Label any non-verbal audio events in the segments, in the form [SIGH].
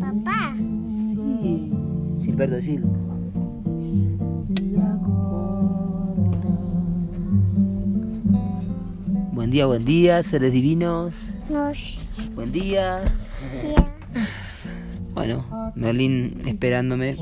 Papá. Sí, Gilberto Gil. Buen día, buen día, seres divinos. Nos. Buen día. Ya. [LAUGHS] Bueno, Merlín esperándome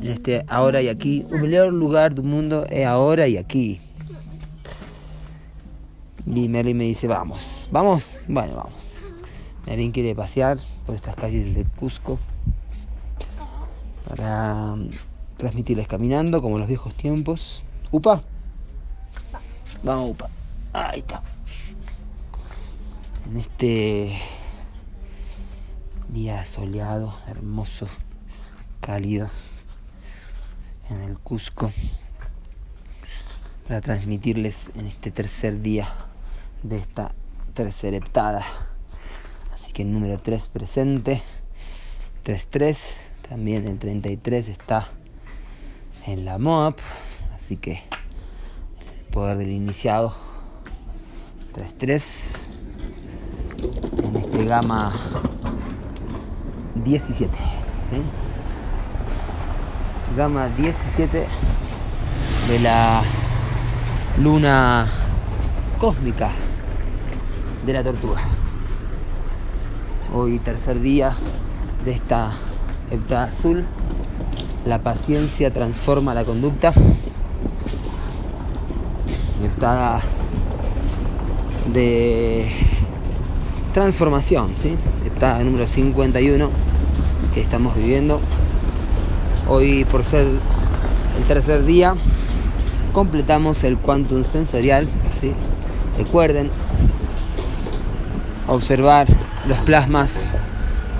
en este ahora y aquí. El mejor lugar del mundo es ahora y aquí. Y Merlín me dice, vamos, vamos, bueno, vamos. Merlín quiere pasear por estas calles del Cusco para mm, transmitirles caminando como en los viejos tiempos. Upa. Vamos, Upa. Ahí está. En este día soleado, hermoso, cálido en el Cusco para transmitirles en este tercer día de esta tercera heptada. Así que el número 3 presente, 3-3, también el 33 está en la MOAP, así que el poder del iniciado 3-3 en este gama 17. ¿sí? Gama 17 de la luna cósmica de la tortuga. Hoy tercer día de esta heptada azul. La paciencia transforma la conducta. Heptada de transformación, ¿sí? Heptada número 51 que estamos viviendo. Hoy por ser el tercer día completamos el quantum sensorial. Recuerden observar los plasmas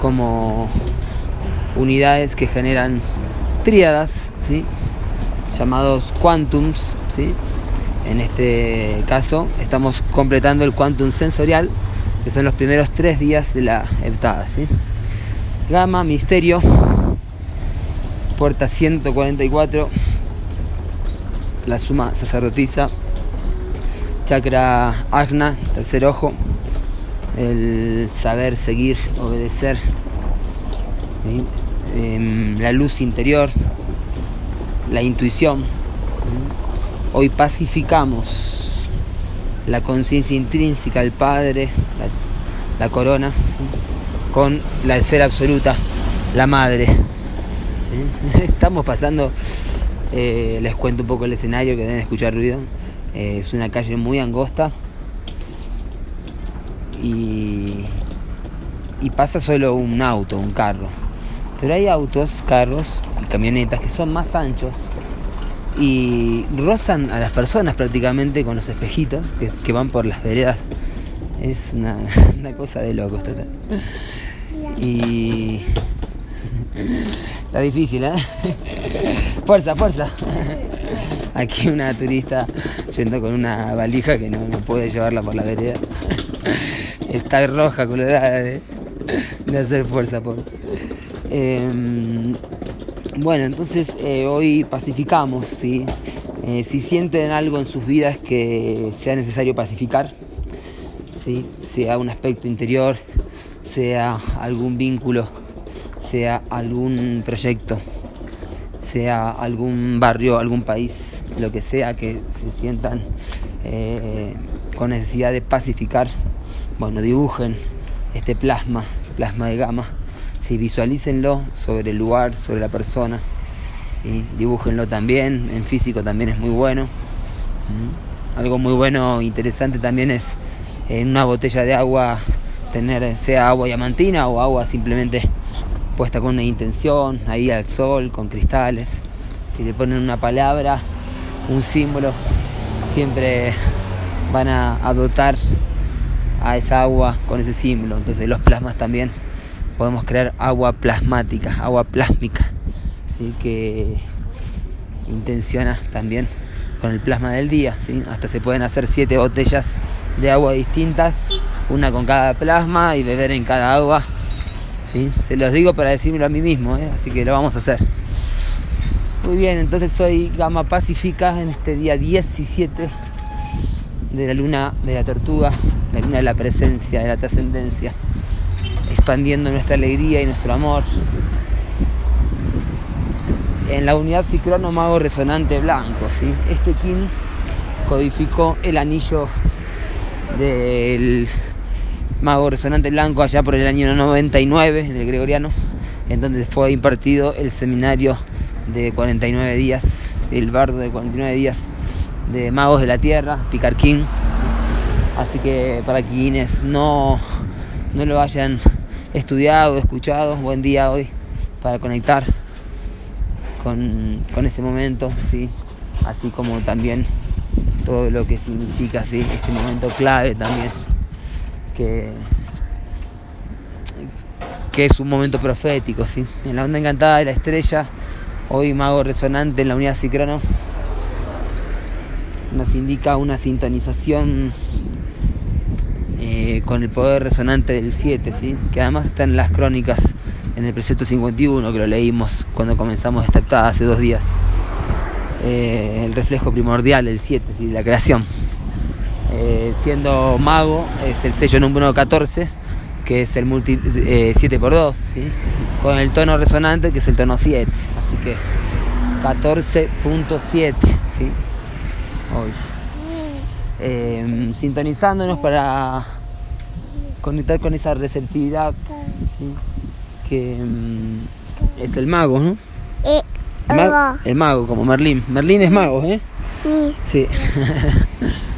como unidades que generan tríadas, llamados quantums. En este caso estamos completando el quantum sensorial, que son los primeros tres días de la heptada, ¿sí? Gama, misterio, puerta 144, la suma sacerdotisa, chakra agna, tercer ojo, el saber, seguir, obedecer. Em, la luz interior, la intuición. Hoy pacificamos la conciencia intrínseca del Padre, la, corona, con la esfera absoluta, la Madre. [LAUGHS] Estamos pasando, eh, les cuento un poco el escenario que deben escuchar ruido. Eh, es una calle muy angosta y, y pasa solo un auto, un carro. Pero hay autos, carros y camionetas que son más anchos y rozan a las personas prácticamente con los espejitos que, que van por las veredas. Es una, [LAUGHS] una cosa de locos total. Y está difícil, ¿eh? Fuerza, fuerza. Aquí una turista yendo con una valija que no, puede llevarla por la vereda. Está roja, colorada de, de hacer fuerza, por. Eh, bueno, entonces eh, hoy pacificamos, ¿sí? Eh, si sienten algo en sus vidas que sea necesario pacificar, ¿sí? sea un aspecto interior, sea algún vínculo, sea algún proyecto, sea algún barrio, algún país, lo que sea que se sientan eh, con necesidad de pacificar, bueno, dibujen este plasma, plasma de gama sí, visualícenlo sobre el lugar, sobre la persona, ¿sí? dibújenlo también, en físico también es muy bueno. ¿Mm? Algo muy bueno, interesante también es en una botella de agua tener sea agua diamantina o agua simplemente puesta con una intención, ahí al sol, con cristales. Si le ponen una palabra, un símbolo, siempre van a, dotar a esa agua con ese símbolo. Entonces los plasmas también podemos crear agua plasmática, agua plásmica, ¿sí? que intenciona también con el plasma del día. ¿sí? Hasta se pueden hacer siete botellas de agua distintas, una con cada plasma y beber en cada agua. Se los digo para decírmelo a mí mismo, ¿eh? así que lo vamos a hacer. Muy bien, entonces soy Gama Pacífica en este día 17 de la luna de la tortuga, la luna de la presencia, de la trascendencia, expandiendo nuestra alegría y nuestro amor. En la unidad psicrono mago resonante blanco, ¿sí? Este kin codificó el anillo del mago resonante blanco allá por el año 99 del gregoriano, en donde fue impartido el seminario de 49 días, el bardo de 49 días de Magos de la Tierra, Picarquín. Así que para quienes no, no lo hayan estudiado, escuchado, buen día hoy para conectar con, con ese momento, ¿sí? así como también todo lo que significa ¿sí? este momento clave también, que, que es un momento profético. ¿sí? En la onda encantada de la estrella, hoy mago resonante en la unidad Cicrono, nos indica una sintonización eh, con el poder resonante del 7, ¿sí? que además está en las crónicas en el precepto 51 que lo leímos cuando comenzamos esta heptada hace dos días. Eh, el reflejo primordial del 7, ¿sí? la creación. Eh, siendo mago es el sello número 14, que es el multi, 7x2, ¿sí? con el tono resonante que es el tono 7. Así que 14.7. ¿sí? hoy. Eh, sintonizándonos para conectar con esa receptividad ¿sí? que mm, es el mago, ¿no? Eh, El mago, hola. el mago, como Merlín. Merlín es mago, ¿eh? Sí. [LAUGHS]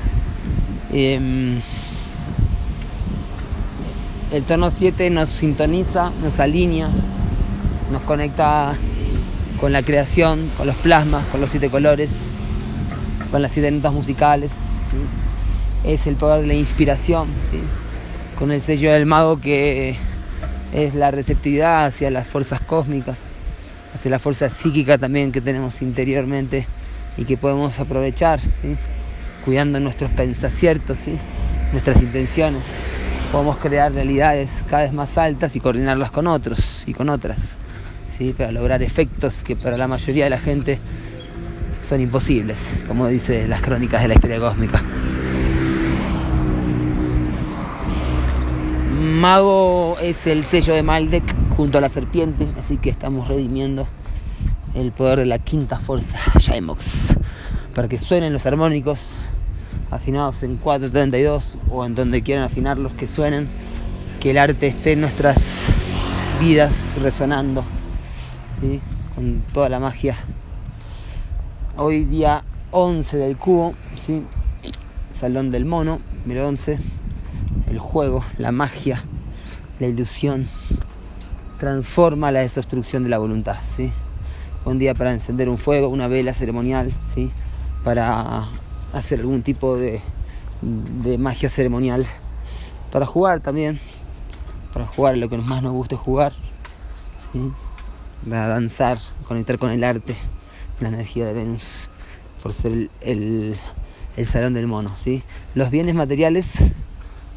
Em, el tono 7 nos sintoniza, nos alinea, nos conecta con la creación, con los plasmas, con los siete colores, con las siete notas musicales. Es el poder de la inspiración, con el sello del mago que es la receptividad hacia las fuerzas cósmicas, hacia la fuerza psíquica también que tenemos interiormente y que podemos aprovechar. Cuidando nuestros pensaciertos, ¿sí? nuestras intenciones. Podemos crear realidades cada vez más altas y coordinarlas con otros y con otras, ¿sí? para lograr efectos que para la mayoría de la gente son imposibles, como dice las crónicas de la historia cósmica. Mago es el sello de Maldek junto a la serpiente, así que estamos redimiendo el poder de la quinta fuerza, Shaimox, para que suenen los armónicos afinados en 432 o en donde quieran afinarlos, que suenen, que el arte esté en nuestras vidas resonando, ¿sí? con toda la magia. Hoy día 11 del cubo, ¿sí? Salón del mono, número 11, el juego, la magia, la ilusión, transforma la desobstrucción de la voluntad, ¿sí? Un día para encender un fuego, una vela ceremonial, ¿sí? Para hacer algún tipo de, de magia ceremonial, para jugar también, para jugar lo que más nos guste jugar, para danzar, conectar con el arte, la energía de Venus, por ser el, el, el salón del mono, ¿sí? Los bienes materiales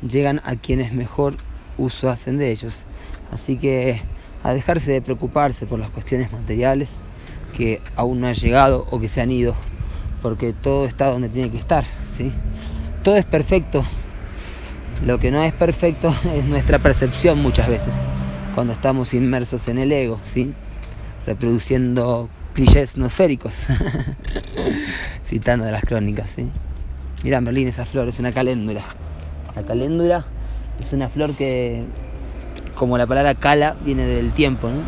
llegan a quienes mejor uso hacen de ellos. Así que a dejarse de preocuparse por las cuestiones materiales que aún no han llegado o que se han ido, porque todo está donde tiene que estar, ¿sí? Todo es perfecto. Lo que no es perfecto [LAUGHS] es nuestra percepción muchas veces, cuando estamos inmersos en el ego, ¿sí? Reproduciendo clichés nosféricos, [LAUGHS] citando de las crónicas, ¿sí? Mira, Merlín, esa flor es una caléndula. La caléndula es una flor que, como la palabra cala, viene del tiempo, ¿no?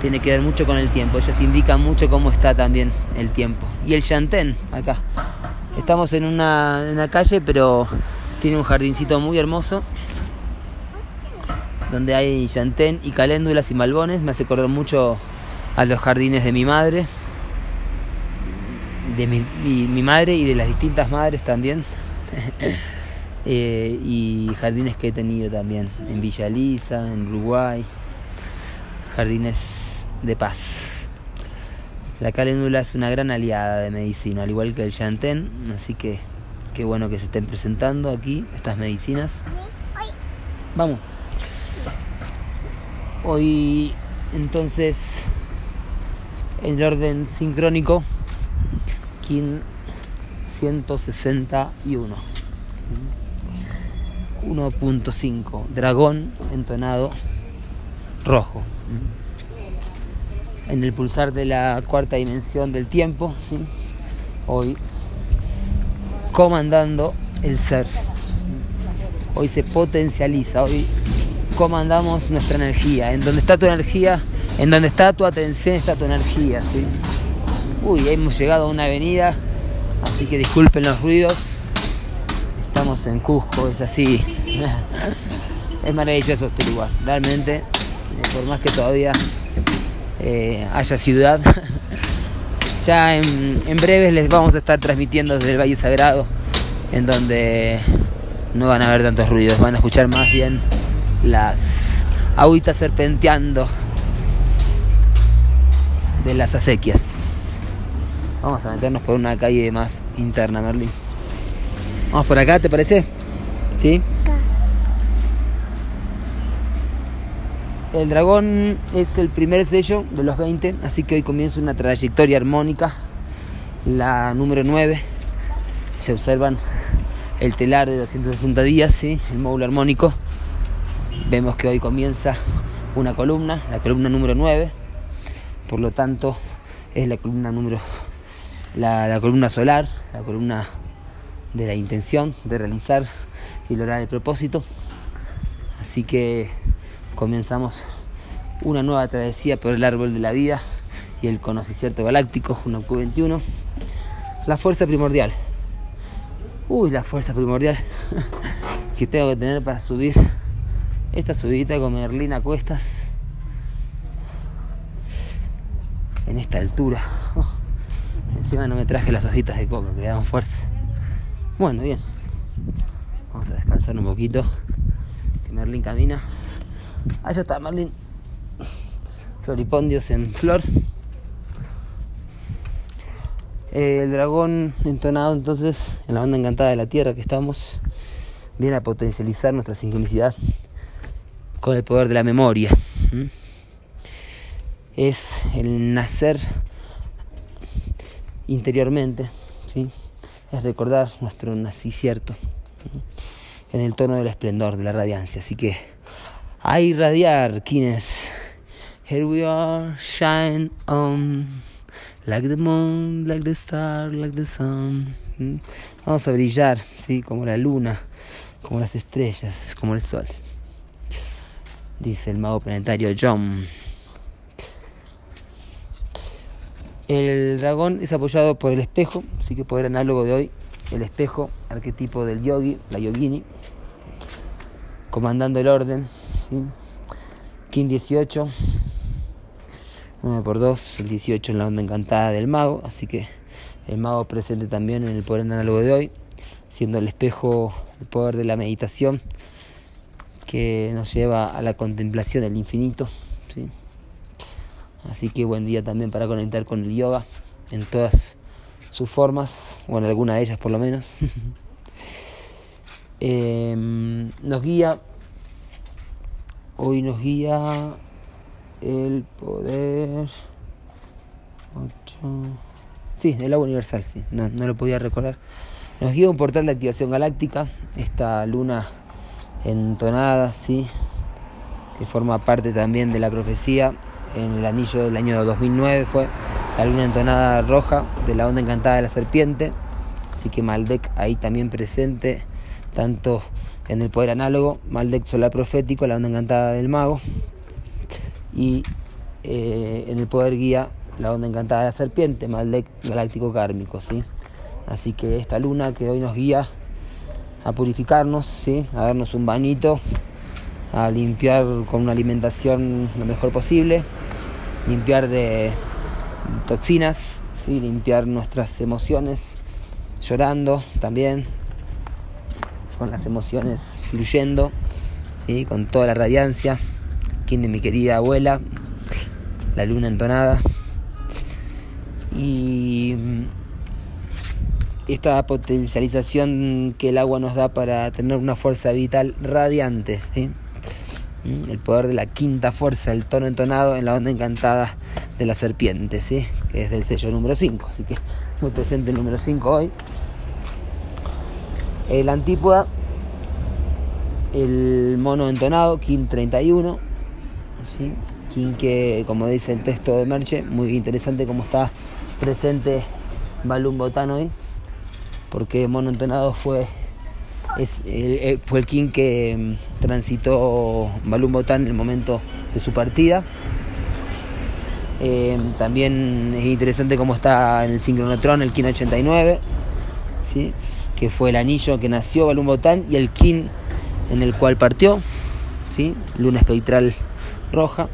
Tiene que ver mucho con el tiempo. Ellas indican mucho cómo está también el tiempo. Y el chantén, acá. Estamos en una, calle, pero tiene un jardincito muy hermoso. Donde hay chantén y caléndulas y malbones. Me hace acordar mucho a los jardines de mi madre. De mi, y mi madre y de las distintas madres también. [LAUGHS] Eh, y jardines que he tenido también en Villa Lisa, en Uruguay, jardines de paz. La caléndula es una gran aliada de medicina, al igual que el chantén, así que qué bueno que se estén presentando aquí estas medicinas. Vamos. Hoy entonces En el orden sincrónico, Kin 161. 1.5. Dragón entonado rojo. En el pulsar de la cuarta dimensión del tiempo, hoy comandando el ser. Hoy se potencializa, hoy comandamos nuestra energía. En donde está tu energía, en donde está tu atención está tu energía. Uy, hemos llegado a una avenida, así que disculpen los ruidos. Estamos en Cusco, es así. [LAUGHS] es maravilloso este lugar, realmente. eh, Por más que todavía eh, haya ciudad, [LAUGHS] ya en, en breves les vamos a estar transmitiendo desde el Valle Sagrado, en donde no van a haber tantos ruidos, van a escuchar más bien las agüitas serpenteando de las acequias. Vamos a meternos por una calle más interna, Merlin. Vamos por acá, ¿te parece? ¿Sí? El dragón es el primer sello de los 20, así que hoy comienza una trayectoria armónica, la número 9. Se observan el telar de 260 días, el módulo armónico. Vemos que hoy comienza una columna, la columna número 9. Por lo tanto, es la columna número la, la columna solar, la columna de la intención de realizar y lograr el propósito. Así que comenzamos una nueva travesía por el árbol de la vida y el conocimiento galáctico, una Q21. La fuerza primordial. Uy, la fuerza primordial [LAUGHS] que tengo que tener para subir esta subidita con Merlín a cuestas en esta altura. [LAUGHS] Encima no me traje las hojitas de coca que dan fuerza. Bueno, bien. Vamos a descansar un poquito. Que Merlín camina. Allá está Merlín. Floripondios en flor. Eh, el dragón entonado entonces en la banda encantada de la tierra que estamos viene a potencializar nuestra sincronicidad con el poder de la memoria. Es el nacer interiormente, ¿sí? es recordar nuestro nacicierto ¿m? en el tono del esplendor, de la radiancia. Así que a irradiar, quienes. Here we are, shine on, like the moon, like the star, like the sun. ¿m? Vamos a brillar, ¿sí? como la luna, como las estrellas, como el sol. Dice el mago planetario John. El dragón es apoyado por el espejo, así que poder análogo de hoy, el espejo, arquetipo del yogi, la yogini, comandando el orden, King 18, 9 por 2, el 18 en la onda encantada del mago, así que el mago presente también en el poder análogo de hoy, siendo el espejo el poder de la meditación que nos lleva a la contemplación del infinito, ¿sí? Así que buen día también para conectar con el yoga en todas sus formas, o en alguna de ellas por lo menos. [LAUGHS] Eh, nos guía, hoy nos guía el poder... ocho- Sí, el agua universal, sí, no, no lo podía recordar. Nos guía un portal de activación galáctica, esta luna entonada, sí, que forma parte también de la profecía. En el anillo del año 2009 fue la luna entonada roja de la onda encantada de la serpiente. Así que Maldek ahí también presente tanto en el poder análogo Maldek solar profético la onda encantada del mago y eh, en el poder guía la onda encantada de la serpiente Maldek galáctico kármico sí así que esta luna que hoy nos guía a purificarnos sí a darnos un bañito a limpiar con una alimentación lo mejor posible, limpiar de toxinas, ¿sí? limpiar nuestras emociones, llorando también, con las emociones fluyendo, ¿sí? con toda la radiancia, quien de mi querida abuela, la luna entonada. Y esta potencialización que el agua nos da para tener una fuerza vital radiante, ¿sí? ¿Mm? El poder de la quinta fuerza, el tono entonado en la onda encantada de la serpiente, ¿sí? que es del sello número 5. Así que muy presente el número 5 hoy. El antípoda, el mono entonado, King 31. ¿sí? King que, como dice el texto de Merche, muy interesante como está presente Balún Botán hoy, porque mono entonado fue es, eh, fue el King que mm, transitó Balún Botán en el momento de su partida. Eh, también es interesante cómo está en el sincronotron el King 89, ¿sí? Que fue el anillo que nació Balún Botán y el King en el cual partió, ¿sí? luna espectral roja.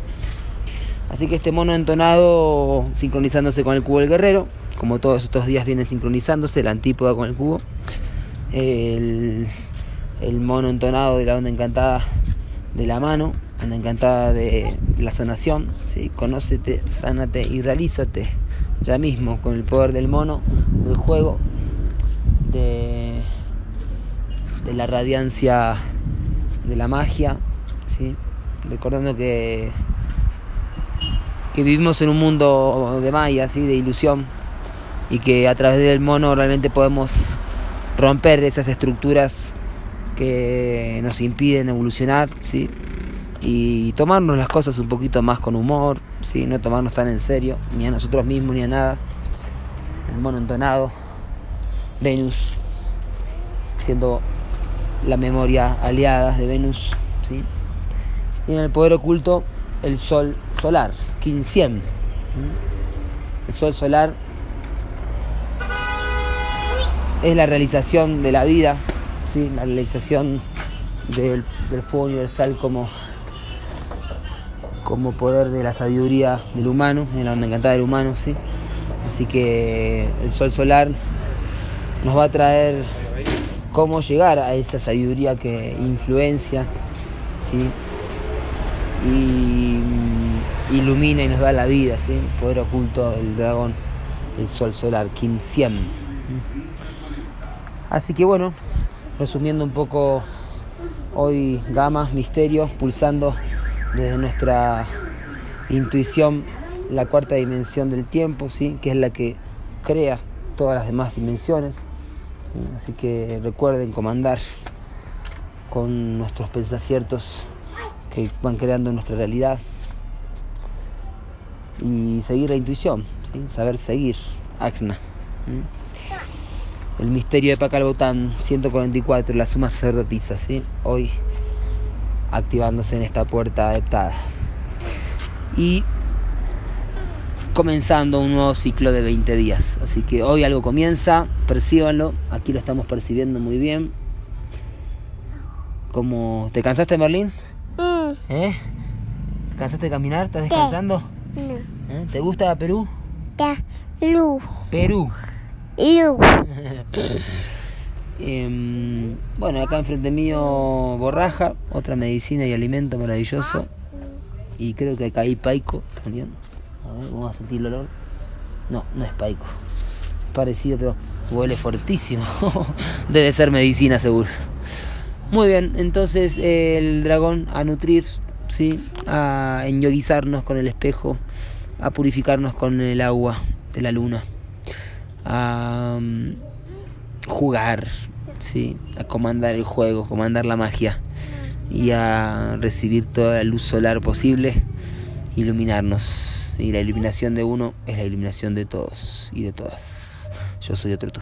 Así que este mono entonado sincronizándose con el cubo del guerrero, como todos estos días viene sincronizándose, la antípoda con el cubo el, mono entonado de la onda encantada de la mano, onda encantada de la sanación, ¿sí? conócete, sánate y realízate ya mismo con el poder del mono, del juego, de, de la radiancia de la magia, ¿sí? recordando que, que vivimos en un mundo de maya, ¿sí? de ilusión, y que a través del mono realmente podemos romper esas estructuras que nos impiden evolucionar, ¿sí? Y tomarnos las cosas un poquito más con humor, ¿sí? No tomarnos tan en serio, ni a nosotros mismos ni a nada. El mono entonado, Venus, siendo la memoria aliada de Venus, ¿sí? Y en el poder oculto, el sol solar, 1500. El sol solar es la realización de la vida, ¿sí? la realización del, fuego universal como, como poder de la sabiduría del humano, en la onda encantada del humano. ¿sí? Así que el sol solar nos va a traer cómo llegar a esa sabiduría que influencia ¿sí? y mm, ilumina y nos da la vida, ¿sí? poder oculto del dragón, el sol solar, Kim Siem. Así que bueno, resumiendo un poco hoy gamas, misterios, pulsando desde nuestra intuición la cuarta dimensión del tiempo, ¿sí? que es la que crea todas las demás dimensiones. Así que recuerden comandar con nuestros pensaciertos que van creando nuestra realidad y seguir la intuición, saber seguir, Agna el misterio de Pacalbotán 144, la suma sacerdotisa, ¿sí? hoy activándose en esta puerta adaptada. Y comenzando un nuevo ciclo de 20 días. Así que hoy algo comienza, percíbanlo, aquí lo estamos percibiendo muy bien. Como, ¿Te cansaste, Merlín? Mm. ¿Eh? ¿Te cansaste de caminar? ¿Estás descansando? No. ¿Eh? ¿Te gusta Perú? Perú. Perú. Perú. [LAUGHS] Em, bueno, acá enfrente mío borraja, otra medicina y alimento maravilloso. Y creo que acá hay paico también. A ver, vamos a sentir el olor. No, no es paico. Parecido, pero huele fortísimo. [LAUGHS] Debe ser medicina seguro. Muy bien, entonces el dragón a nutrir, ¿sí? a enyoguizarnos con el espejo, a purificarnos con el agua de la luna, a jugar, ¿sí? a comandar el juego, comandar la magia y a recibir toda la luz solar posible, iluminarnos. Y la iluminación de uno es la iluminación de todos y de todas. Yo soy otro tú.